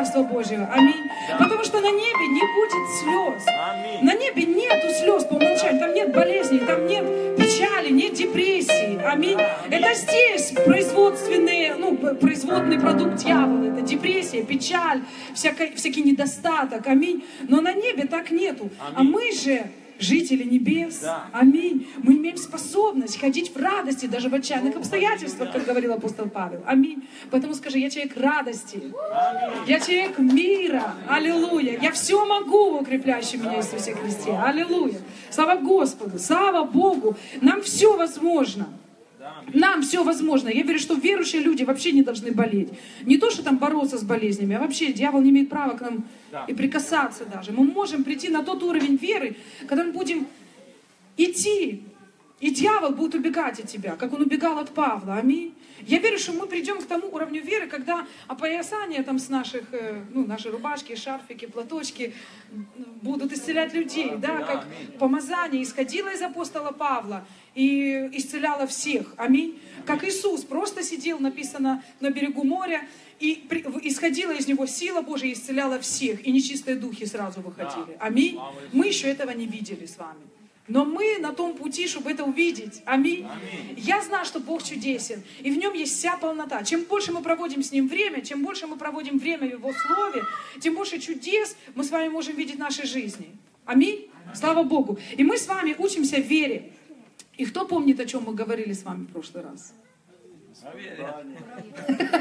Царства Божьего. Аминь. Потому что на небе не будет слез. Аминь. На небе нету слез по умолчанию. Там нет болезней, там нет печали, нет депрессии. Аминь. Это здесь производственные, ну, производный продукт дьявола. Это депрессия, печаль, всякий, всякий недостаток. Аминь. Но на небе так нету. А Аминь. мы же жители небес. Да. Аминь. Мы имеем способность ходить в радости, даже в отчаянных обстоятельствах, как говорил апостол Павел. Аминь. Поэтому скажи, я человек радости. Я человек мира. Аллилуйя. Я все могу в укрепляющем меня Иисусе Христе. Аллилуйя. Слава Господу. Слава Богу. Нам все возможно. Нам все возможно. Я верю, что верующие люди вообще не должны болеть. Не то, что там бороться с болезнями, а вообще дьявол не имеет права к нам Да. и прикасаться даже. Мы можем прийти на тот уровень веры, когда мы будем идти, и дьявол будет убегать от тебя, как он убегал от Павла. Аминь. Я верю, что мы придем к тому уровню веры, когда опоясания там с наших, э, ну, наши рубашки, шарфики, платочки будут исцелять людей, да, как помазание исходило из апостола Павла и исцеляло всех. Аминь. Как Иисус просто сидел, написано, на берегу моря, и исходила из него сила Божия исцеляла всех, и нечистые духи сразу выходили. Аминь. Мы еще этого не видели с вами. Но мы на том пути, чтобы это увидеть. Аминь. Аминь. Я знаю, что Бог чудесен, и в нем есть вся полнота. Чем больше мы проводим с Ним время, чем больше мы проводим время в Его Слове, тем больше чудес мы с вами можем видеть в нашей жизни. Аминь. Слава Богу. И мы с вами учимся вере. И кто помнит, о чем мы говорили с вами в прошлый раз?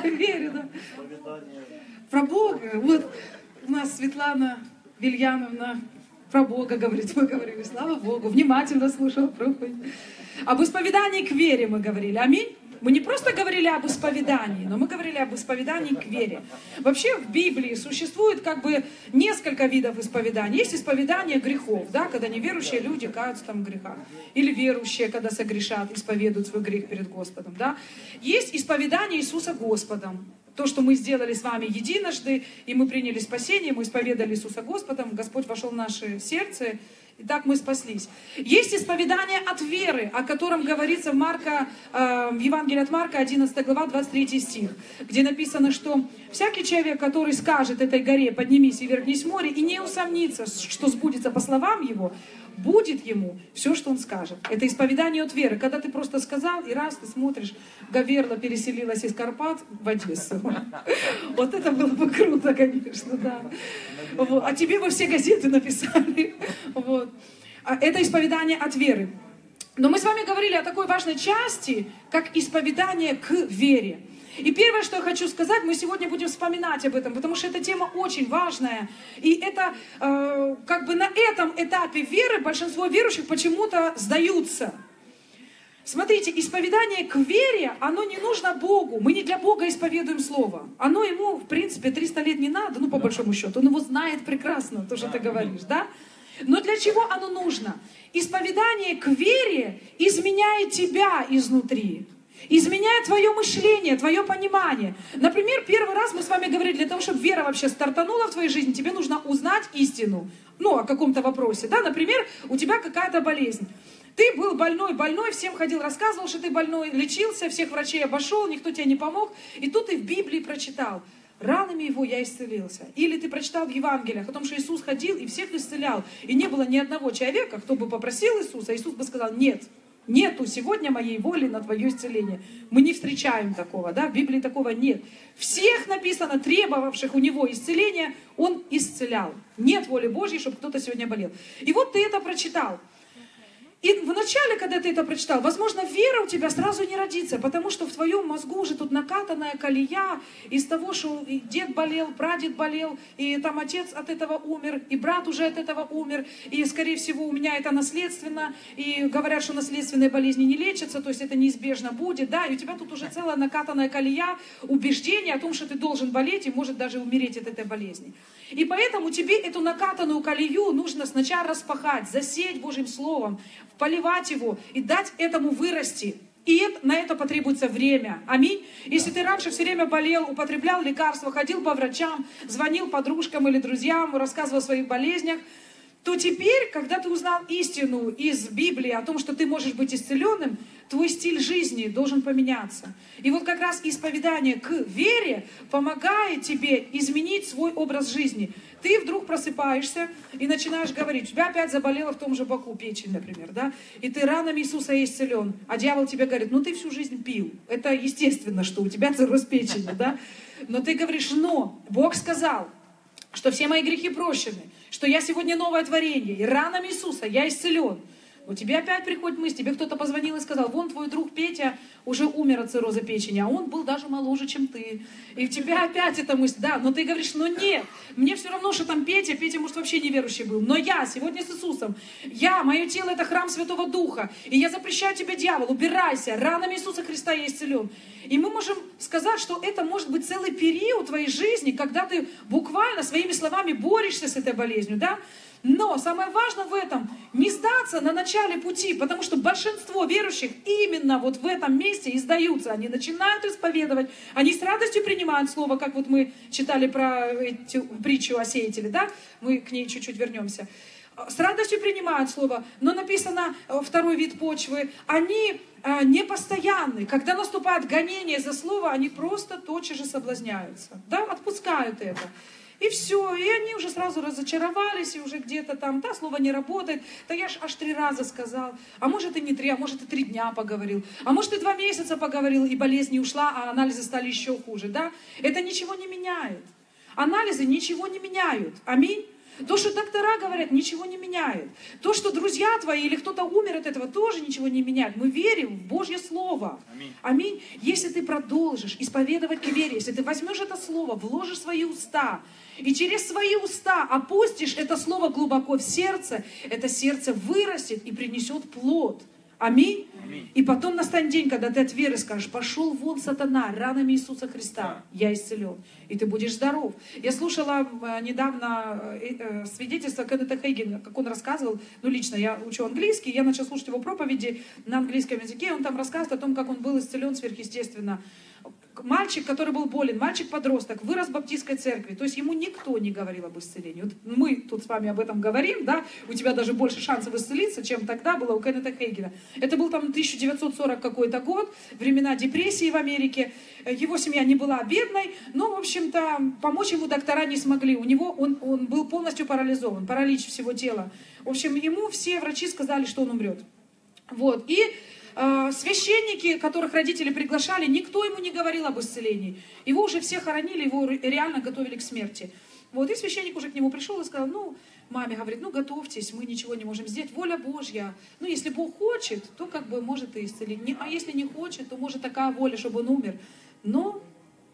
Вере, да. Про Бога. Вот у нас Светлана Вильяновна про Бога говорит. Мы говорили, слава Богу, внимательно слушала проповедь. Об исповедании к вере мы говорили. Аминь. Мы не просто говорили об исповедании, но мы говорили об исповедании к вере. Вообще в Библии существует как бы несколько видов исповедания. Есть исповедание грехов, да, когда неверующие люди каются там в грехах. Или верующие, когда согрешат, исповедуют свой грех перед Господом. Да. Есть исповедание Иисуса Господом. То, что мы сделали с вами единожды, и мы приняли спасение, мы исповедали Иисуса Господом, Господь вошел в наше сердце, и так мы спаслись. Есть исповедание от веры, о котором говорится в, Марка, э, Евангелии от Марка, 11 глава, 23 стих, где написано, что всякий человек, который скажет этой горе, поднимись и вернись в море, и не усомнится, что сбудется по словам его, будет ему все, что он скажет. Это исповедание от веры. Когда ты просто сказал, и раз ты смотришь, Гаверла переселилась из Карпат в Одессу. Вот это было бы круто, конечно, да. А тебе бы все газеты написали. Вот. А Это исповедание от веры. Но мы с вами говорили о такой важной части, как исповедание к вере. И первое, что я хочу сказать, мы сегодня будем вспоминать об этом, потому что эта тема очень важная. И это э, как бы на этом этапе веры большинство верующих почему-то сдаются. Смотрите, исповедание к вере, оно не нужно Богу. Мы не для Бога исповедуем Слово. Оно ему, в принципе, 300 лет не надо, ну, по большому счету. Он его знает прекрасно, то, что ты говоришь, да? Но для чего оно нужно? Исповедание к вере изменяет тебя изнутри. Изменяет твое мышление, твое понимание. Например, первый раз мы с вами говорили, для того, чтобы вера вообще стартанула в твоей жизни, тебе нужно узнать истину. Ну, о каком-то вопросе. Да? Например, у тебя какая-то болезнь. Ты был больной, больной, всем ходил, рассказывал, что ты больной, лечился, всех врачей обошел, никто тебе не помог. И тут ты в Библии прочитал, ранами его я исцелился. Или ты прочитал в Евангелиях о том, что Иисус ходил и всех исцелял. И не было ни одного человека, кто бы попросил Иисуса, Иисус бы сказал, нет, нету сегодня моей воли на твое исцеление. Мы не встречаем такого, да, в Библии такого нет. Всех написано, требовавших у него исцеления, он исцелял. Нет воли Божьей, чтобы кто-то сегодня болел. И вот ты это прочитал. И вначале, когда ты это прочитал, возможно, вера у тебя сразу не родится, потому что в твоем мозгу уже тут накатанная колея из того, что дед болел, прадед болел, и там отец от этого умер, и брат уже от этого умер, и, скорее всего, у меня это наследственно, и говорят, что наследственные болезни не лечатся, то есть это неизбежно будет, да, и у тебя тут уже целая накатанная колея убеждения о том, что ты должен болеть и может даже умереть от этой болезни. И поэтому тебе эту накатанную колею нужно сначала распахать, засеять Божьим Словом, поливать его и дать этому вырасти. И на это потребуется время. Аминь. Если ты раньше все время болел, употреблял лекарства, ходил по врачам, звонил подружкам или друзьям, рассказывал о своих болезнях, то теперь, когда ты узнал истину из Библии о том, что ты можешь быть исцеленным, твой стиль жизни должен поменяться. И вот как раз исповедание к вере помогает тебе изменить свой образ жизни. Ты вдруг просыпаешься и начинаешь говорить, у тебя опять заболела в том же боку печень, например, да, и ты ранами Иисуса исцелен, а дьявол тебе говорит, ну ты всю жизнь пил, это естественно, что у тебя цирроз печени, да, но ты говоришь, но Бог сказал, что все мои грехи прощены, что я сегодня новое творение, и ранами Иисуса я исцелен. У тебя опять приходит мысль, тебе кто-то позвонил и сказал, вон твой друг Петя уже умер от цирроза печени, а он был даже моложе, чем ты. И в тебя опять эта мысль, да, но ты говоришь, ну нет, мне все равно, что там Петя, Петя, может, вообще неверующий был, но я сегодня с Иисусом, я, мое тело это храм Святого Духа, и я запрещаю тебе, дьявол, убирайся, ранами Иисуса Христа я исцелен. И мы можем сказать, что это может быть целый период твоей жизни, когда ты буквально своими словами борешься с этой болезнью, да, но самое важное в этом не сдаться на начале пути, потому что большинство верующих именно вот в этом месте издаются. Они начинают исповедовать, они с радостью принимают слово, как вот мы читали про эту притчу о сеятеле, да? Мы к ней чуть-чуть вернемся. С радостью принимают слово, но написано э, второй вид почвы. Они э, непостоянны. Когда наступает гонение за слово, они просто тотчас же соблазняются. Да, отпускают это. И все, и они уже сразу разочаровались, и уже где-то там, да, слово не работает, да я ж аж три раза сказал, а может и не три, а может и три дня поговорил, а может и два месяца поговорил, и болезнь не ушла, а анализы стали еще хуже, да. Это ничего не меняет. Анализы ничего не меняют. Аминь. То, что доктора говорят, ничего не меняет. То, что друзья твои или кто-то умер от этого, тоже ничего не меняет. Мы верим в Божье Слово. Аминь. Аминь. Если ты продолжишь исповедовать к вере, если ты возьмешь это Слово, вложишь свои уста, и через свои уста опустишь это слово глубоко в сердце, это сердце вырастет и принесет плод. Аминь. Аминь. И потом настанет день, когда ты от веры скажешь, пошел вон сатана, ранами Иисуса Христа, я исцелен. И ты будешь здоров. Я слушала недавно э, э, свидетельство Кеннета Хейгена, как он рассказывал, ну лично я учу английский, я начала слушать его проповеди на английском языке, он там рассказывает о том, как он был исцелен сверхъестественно мальчик, который был болен, мальчик-подросток, вырос в баптистской церкви, то есть ему никто не говорил об исцелении. Вот мы тут с вами об этом говорим, да, у тебя даже больше шансов исцелиться, чем тогда было у Кеннета Хейгена. Это был там 1940 какой-то год, времена депрессии в Америке, его семья не была бедной, но, в общем-то, помочь ему доктора не смогли. У него он, он был полностью парализован, паралич всего тела. В общем, ему все врачи сказали, что он умрет. Вот, и священники, которых родители приглашали, никто ему не говорил об исцелении. Его уже все хоронили, его реально готовили к смерти. Вот, и священник уже к нему пришел и сказал, ну, маме говорит, ну, готовьтесь, мы ничего не можем сделать, воля Божья. Ну, если Бог хочет, то как бы может и исцелить. А если не хочет, то может такая воля, чтобы он умер. Но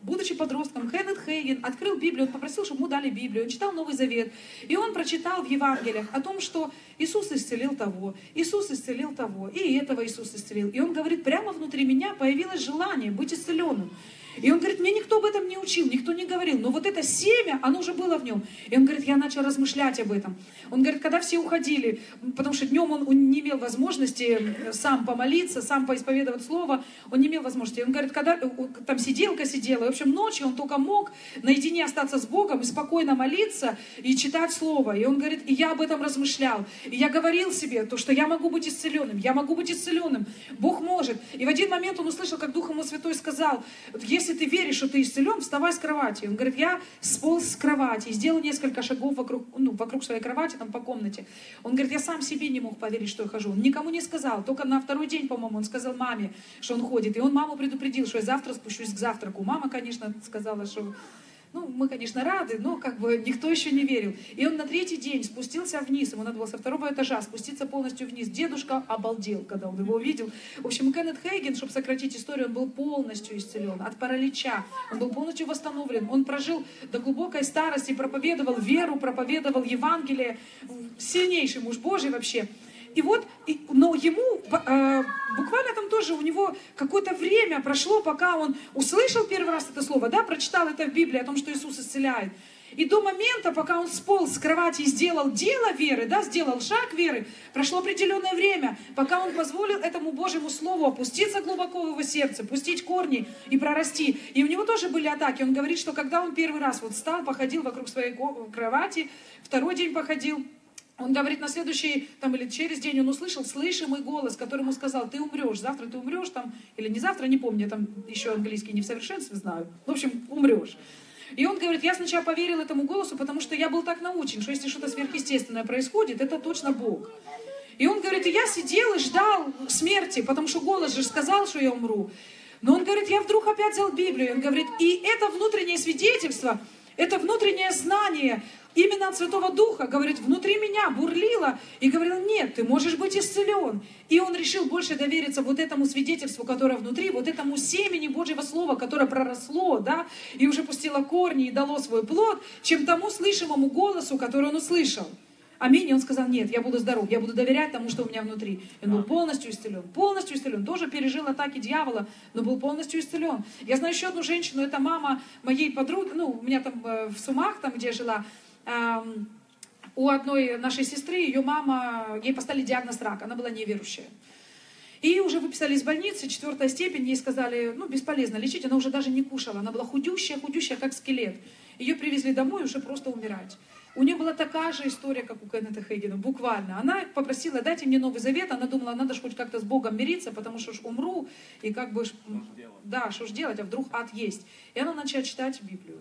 будучи подростком, Кеннет Хейген открыл Библию, он попросил, чтобы ему дали Библию, он читал Новый Завет, и он прочитал в Евангелиях о том, что Иисус исцелил того, Иисус исцелил того, и этого Иисус исцелил. И он говорит, прямо внутри меня появилось желание быть исцеленным. И он говорит, мне никто об этом не учил, никто не говорил, но вот это семя, оно уже было в нем. И он говорит, я начал размышлять об этом. Он говорит, когда все уходили, потому что днем он, он не имел возможности сам помолиться, сам поисповедовать слово, он не имел возможности. Он говорит, когда э, там сиделка сидела, в общем, ночью он только мог наедине остаться с Богом и спокойно молиться и читать слово. И он говорит, и я об этом размышлял. И я говорил себе, то, что я могу быть исцеленным, я могу быть исцеленным, Бог может. И в один момент он услышал, как Дух ему Святой сказал, если если ты веришь, что ты исцелен, вставай с кровати. Он говорит, я сполз с кровати, сделал несколько шагов вокруг, ну, вокруг своей кровати, там по комнате. Он говорит, я сам себе не мог поверить, что я хожу. Он никому не сказал, только на второй день, по-моему, он сказал маме, что он ходит. И он маму предупредил, что я завтра спущусь к завтраку. Мама, конечно, сказала, что ну, мы, конечно, рады, но как бы никто еще не верил. И он на третий день спустился вниз, ему надо было со второго этажа спуститься полностью вниз. Дедушка обалдел, когда он его увидел. В общем, Кеннет Хейген, чтобы сократить историю, он был полностью исцелен от паралича. Он был полностью восстановлен. Он прожил до глубокой старости, проповедовал веру, проповедовал Евангелие. Сильнейший муж Божий вообще. И вот, и, но ему э, буквально там тоже у него какое-то время прошло, пока он услышал первый раз это слово, да, прочитал это в Библии о том, что Иисус исцеляет. И до момента, пока он сполз с кровати и сделал дело веры, да, сделал шаг веры, прошло определенное время, пока он позволил этому Божьему Слову опуститься глубоко в его сердце, пустить корни и прорасти. И у него тоже были атаки. Он говорит, что когда он первый раз вот встал, походил вокруг своей кровати, второй день походил, Он говорит, на следующий, там, или через день он услышал слышимый голос, который ему сказал, ты умрешь, завтра ты умрешь, там, или не завтра, не помню, я там еще английский не в совершенстве знаю. В общем, умрешь. И он говорит, я сначала поверил этому голосу, потому что я был так научен, что если что-то сверхъестественное происходит, это точно Бог. И он говорит, я сидел и ждал смерти, потому что голос же сказал, что я умру. Но он говорит, я вдруг опять взял Библию. Он говорит, и это внутреннее свидетельство, это внутреннее знание, именно от Святого Духа, говорит, внутри меня бурлило и говорил, нет, ты можешь быть исцелен. И он решил больше довериться вот этому свидетельству, которое внутри, вот этому семени Божьего Слова, которое проросло, да, и уже пустило корни и дало свой плод, чем тому слышимому голосу, который он услышал. Аминь. И он сказал, нет, я буду здоров, я буду доверять тому, что у меня внутри. И он был полностью исцелен, полностью исцелен. Тоже пережил атаки дьявола, но был полностью исцелен. Я знаю еще одну женщину, это мама моей подруги, ну, у меня там э, в Сумах, там, где я жила, у одной нашей сестры, ее мама, ей поставили диагноз рак, она была неверующая. И уже выписали из больницы, четвертая степень, ей сказали, ну, бесполезно лечить, она уже даже не кушала, она была худющая, худющая, как скелет. Ее привезли домой уже просто умирать. У нее была такая же история, как у Кеннета Хейгена, буквально. Она попросила, дайте мне Новый Завет, она думала, надо же хоть как-то с Богом мириться, потому что ж умру, и как бы, да, что ж делать, а вдруг ад есть. И она начала читать Библию.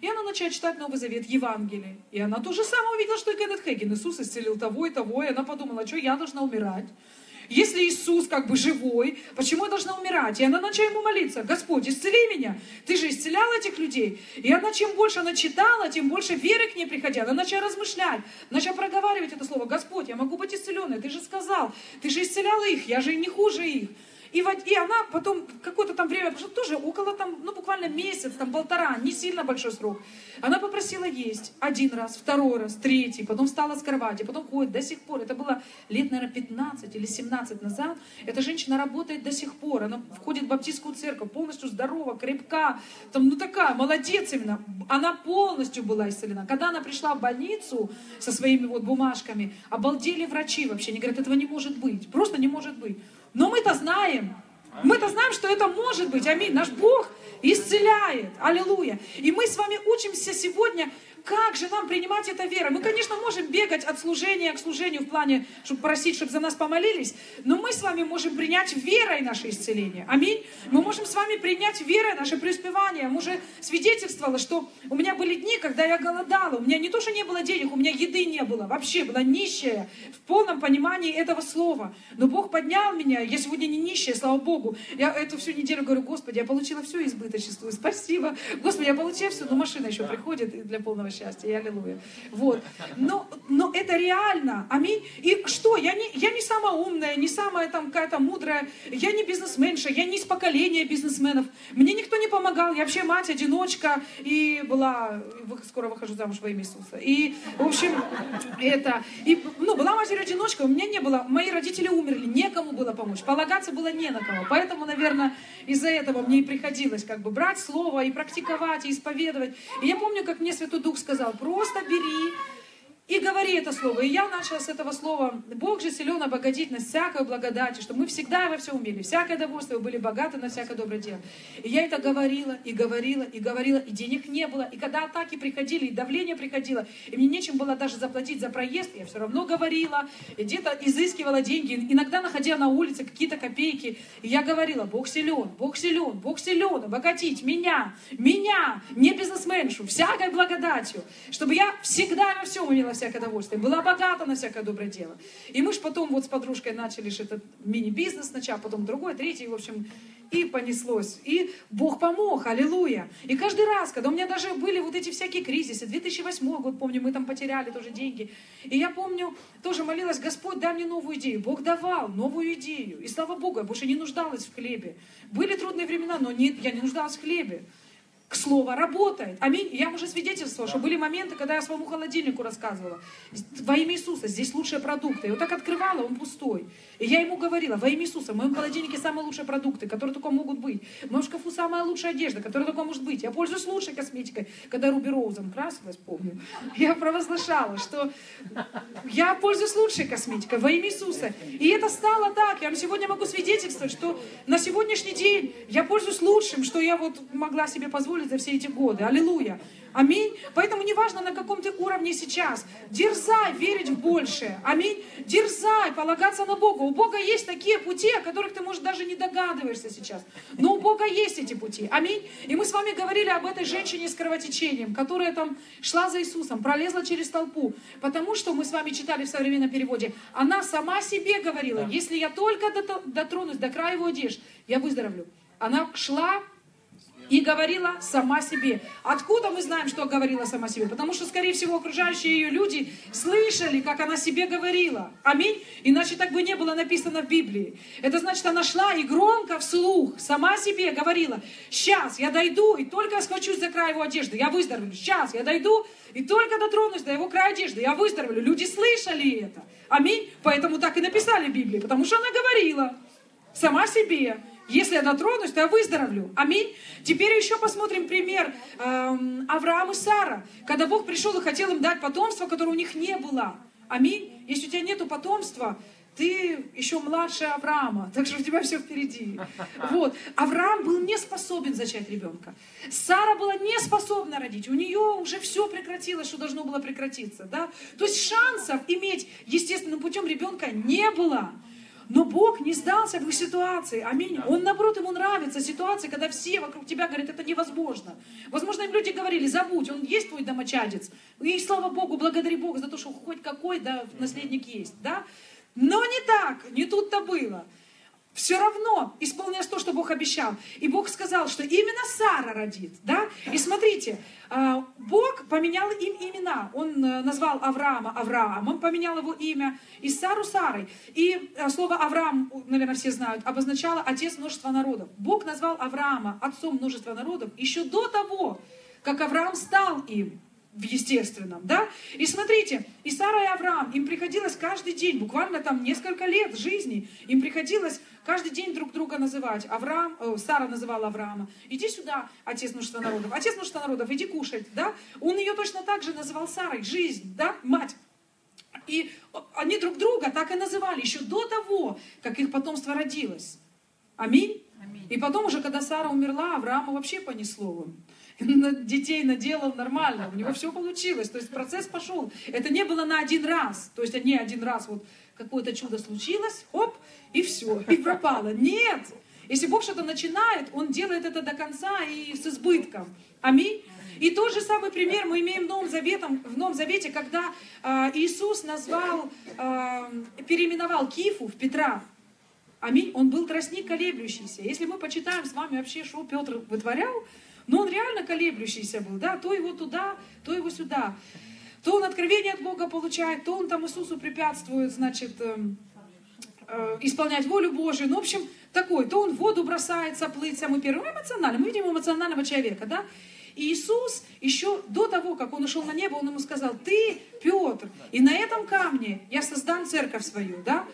И она начала читать Новый Завет, Евангелие. И она то же самое увидела, что и Кеннет Хейген. Иисус исцелил того и того. И она подумала, что я должна умирать. Если Иисус как бы живой, почему я должна умирать? И она начала ему молиться, Господь, исцели меня. Ты же исцелял этих людей. И она, чем больше она читала, тем больше веры к ней приходила. Она начала размышлять, начала проговаривать это слово. Господь, я могу быть исцеленной. Ты же сказал, ты же исцеляла их, я же не хуже их. И, и она потом какое-то там время, прошло тоже около там, ну буквально месяц, там полтора, не сильно большой срок. Она попросила есть один раз, второй раз, третий, потом встала с кровати, потом ходит до сих пор. Это было лет, наверное, 15 или 17 назад. Эта женщина работает до сих пор. Она входит в баптистскую церковь, полностью здорова, крепка, там, ну такая, молодец именно. Она полностью была исцелена. Когда она пришла в больницу со своими вот бумажками, обалдели врачи вообще. Они говорят, этого не может быть, просто не может быть. Но мы-то знаем, мы-то знаем, что это может быть. Аминь. Наш Бог исцеляет. Аллилуйя. И мы с вами учимся сегодня как же нам принимать это верой? Мы, конечно, можем бегать от служения к служению в плане, чтобы просить, чтобы за нас помолились, но мы с вами можем принять верой наше исцеление. Аминь. Мы можем с вами принять верой наше преуспевание. Я уже свидетельствовала, что у меня были дни, когда я голодала. У меня не то, что не было денег, у меня еды не было. Вообще была нищая в полном понимании этого слова. Но Бог поднял меня. Я сегодня не нищая, слава Богу. Я эту всю неделю говорю, Господи, я получила все избыточество. Спасибо. Господи, я получила все, но машина еще приходит для полного счастья, и аллилуйя. Вот. Но, но это реально. Аминь. И что? Я не, я не самая умная, не самая там какая-то мудрая, я не бизнесменша, я не из поколения бизнесменов. Мне никто не помогал. Я вообще мать-одиночка и была, скоро выхожу замуж во имя Иисуса. И, в общем, это, и, ну, была матерью-одиночка, у меня не было, мои родители умерли, некому было помочь, полагаться было не на кого. Поэтому, наверное, из-за этого мне и приходилось как бы брать слово и практиковать, и исповедовать. И я помню, как мне Святой Дух сказал, просто бери и говори это слово. И я начала с этого слова. Бог же силен обогатить нас всякой благодати, что мы всегда во все умели, всякое довольствие, были богаты на всякое доброе дело. И я это говорила, и говорила, и говорила, и денег не было. И когда атаки приходили, и давление приходило, и мне нечем было даже заплатить за проезд, я все равно говорила, и где-то изыскивала деньги, иногда находила на улице какие-то копейки. И я говорила, Бог силен, Бог силен, Бог силен обогатить меня, меня, не бизнесменшу, всякой благодатью, чтобы я всегда во всем умела всякое удовольствие, была богата на всякое доброе дело. И мы же потом вот с подружкой начали этот мини-бизнес сначала, потом другой, третий, в общем, и понеслось. И Бог помог, аллилуйя. И каждый раз, когда у меня даже были вот эти всякие кризисы, 2008 год, помню, мы там потеряли тоже деньги. И я помню, тоже молилась, Господь, дай мне новую идею. Бог давал новую идею. И слава Богу, я больше не нуждалась в хлебе. Были трудные времена, но нет, я не нуждалась в хлебе слово работает. Аминь. Я уже свидетельствовала, что были моменты, когда я своему холодильнику рассказывала. Во имя Иисуса, здесь лучшие продукты. Я вот так открывала, он пустой. И я ему говорила, во имя Иисуса, в моем холодильнике самые лучшие продукты, которые только могут быть. В моем шкафу самая лучшая одежда, которая только может быть. Я пользуюсь лучшей косметикой. Когда Руби Роузом красилась, помню, я провозглашала, что я пользуюсь лучшей косметикой во имя Иисуса. И это стало так. Я сегодня могу свидетельствовать, что на сегодняшний день я пользуюсь лучшим, что я вот могла себе позволить за все эти годы. Аллилуйя. Аминь. Поэтому неважно, на каком ты уровне сейчас, дерзай верить в большее. Аминь. Дерзай полагаться на Бога. У Бога есть такие пути, о которых ты, может, даже не догадываешься сейчас. Но у Бога есть эти пути. Аминь. И мы с вами говорили об этой женщине с кровотечением, которая там шла за Иисусом, пролезла через толпу. Потому что мы с вами читали в современном переводе, она сама себе говорила, если я только дотронусь до края его одежды, я выздоровлю. Она шла и говорила сама себе. Откуда мы знаем, что говорила сама себе? Потому что, скорее всего, окружающие ее люди слышали, как она себе говорила. Аминь. Иначе так бы не было написано в Библии. Это значит, она шла и громко вслух сама себе говорила, сейчас я дойду и только схвачусь за край его одежды, я выздоровлю. Сейчас я дойду и только дотронусь до его края одежды, я выздоровлю. Люди слышали это. Аминь. Поэтому так и написали в Библии, потому что она говорила сама себе. Если я дотронусь, то я выздоровлю. Аминь. Теперь еще посмотрим пример эм, Авраама и Сара. Когда Бог пришел и хотел им дать потомство, которое у них не было. Аминь. Если у тебя нету потомства, ты еще младше Авраама, так что у тебя все впереди. Вот. Авраам был не способен зачать ребенка. Сара была не способна родить. У нее уже все прекратилось, что должно было прекратиться. Да? То есть шансов иметь естественным путем ребенка не было. Но Бог не сдался в их ситуации. Аминь. Он, наоборот, ему нравится ситуация, когда все вокруг тебя говорят, это невозможно. Возможно, им люди говорили, забудь, он есть твой домочадец. И слава Богу, благодари Бога за то, что хоть какой да, наследник есть. Да? Но не так, не тут-то было все равно исполнилось то, что Бог обещал. И Бог сказал, что именно Сара родит. Да? И смотрите, а, Бог поменял им имена. Он э, назвал Авраама Авраамом, поменял его имя, и Сару Сарой. И э, слово Авраам, наверное, все знают, обозначало отец множества народов. Бог назвал Авраама отцом множества народов еще до того, как Авраам стал им в естественном, да? И смотрите, и Сара, и Авраам, им приходилось каждый день, буквально там несколько лет жизни, им приходилось каждый день друг друга называть. Авраам, э, Сара называла Авраама, иди сюда, отец множества народов, отец множества народов, иди кушать, да? Он ее точно так же называл Сарой, жизнь, да, мать. И они друг друга так и называли еще до того, как их потомство родилось. Аминь. Аминь. И потом уже, когда Сара умерла, Авраама вообще понесло детей наделал нормально, у него все получилось, то есть процесс пошел. Это не было на один раз, то есть не один раз вот какое-то чудо случилось, хоп, и все, и пропало. Нет! Если Бог что-то начинает, Он делает это до конца и с избытком. Аминь. И тот же самый пример мы имеем в Новом, Заветом, в Новом Завете, когда э, Иисус назвал, э, переименовал Кифу в Петра. Аминь. Он был тростник колеблющийся. Если мы почитаем с вами вообще, что Петр вытворял, но он реально колеблющийся был, да, то его туда, то его сюда. То он откровение от Бога получает, то он там Иисусу препятствует, значит, э, э, исполнять волю Божию. Ну, в общем, такой, то он в воду бросается плыть самый первый. Эмоционально, мы видим эмоционального человека, да. И Иисус еще до того, как он ушел на небо, он ему сказал, ты, Петр, и на этом камне я создам церковь свою, да.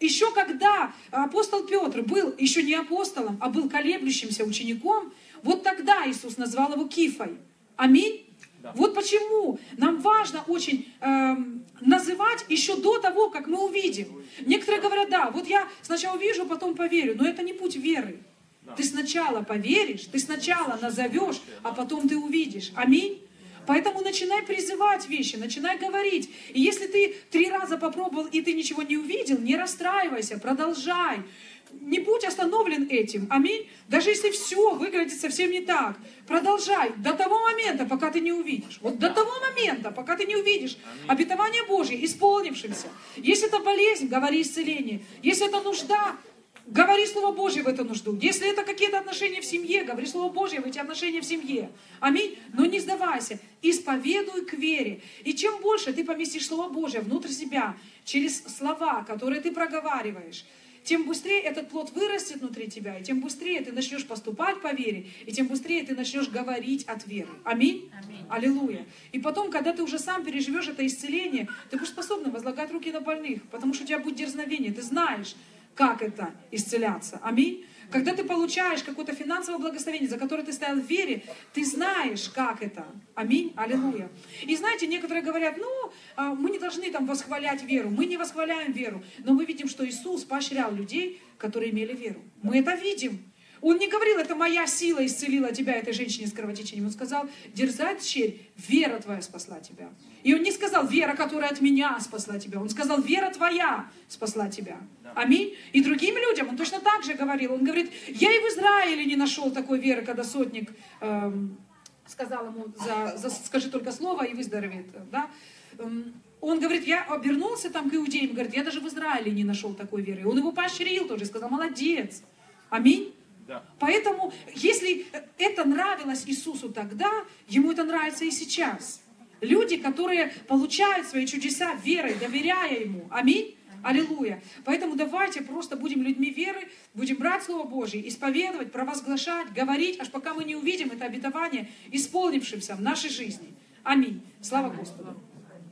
Еще когда апостол Петр был еще не апостолом, а был колеблющимся учеником, вот тогда Иисус назвал его Кифой. Аминь. Да. Вот почему нам важно очень э, называть еще до того, как мы увидим. Некоторые говорят, да, вот я сначала увижу, потом поверю, но это не путь веры. Ты сначала поверишь, ты сначала назовешь, а потом ты увидишь. Аминь. Поэтому начинай призывать вещи, начинай говорить. И если ты три раза попробовал и ты ничего не увидел, не расстраивайся, продолжай не будь остановлен этим. Аминь. Даже если все выглядит совсем не так, продолжай до того момента, пока ты не увидишь. Вот до того момента, пока ты не увидишь Аминь. обетование Божье исполнившимся. Если это болезнь, говори исцеление. Если это нужда, говори Слово Божье в эту нужду. Если это какие-то отношения в семье, говори Слово Божье в эти отношения в семье. Аминь. Но не сдавайся. Исповедуй к вере. И чем больше ты поместишь Слово Божье внутрь себя, через слова, которые ты проговариваешь, тем быстрее этот плод вырастет внутри тебя, и тем быстрее ты начнешь поступать по вере, и тем быстрее ты начнешь говорить от веры. Аминь? Аминь. Аллилуйя. И потом, когда ты уже сам переживешь это исцеление, ты будешь способен возлагать руки на больных, потому что у тебя будет дерзновение, ты знаешь, как это исцеляться. Аминь. Когда ты получаешь какое-то финансовое благословение, за которое ты стоял в вере, ты знаешь, как это. Аминь. Аллилуйя. И знаете, некоторые говорят, ну, а, мы не должны там восхвалять веру. Мы не восхваляем веру. Но мы видим, что Иисус поощрял людей, которые имели веру. Мы это видим. Он не говорил, это моя сила исцелила тебя, этой женщине с кровотечением. Он сказал, дерзай, черь, вера твоя спасла тебя. И он не сказал, вера, которая от меня спасла тебя. Он сказал, вера твоя спасла тебя. Аминь. И другим людям он точно так же говорил. Он говорит, я и в Израиле не нашел такой веры, когда сотник эм, сказал ему, за, за, скажи только слово и выздоровеет. Да? Эм, он говорит, я обернулся там к иудеям, говорит, я даже в Израиле не нашел такой веры. Он его поощрил тоже, сказал, молодец. Аминь. Поэтому, если это нравилось Иисусу тогда, ему это нравится и сейчас. Люди, которые получают свои чудеса верой, доверяя Ему. Аминь. Аллилуйя. Поэтому давайте просто будем людьми веры, будем брать Слово Божье, исповедовать, провозглашать, говорить, аж пока мы не увидим это обетование, исполнившимся в нашей жизни. Аминь. Слава Господу.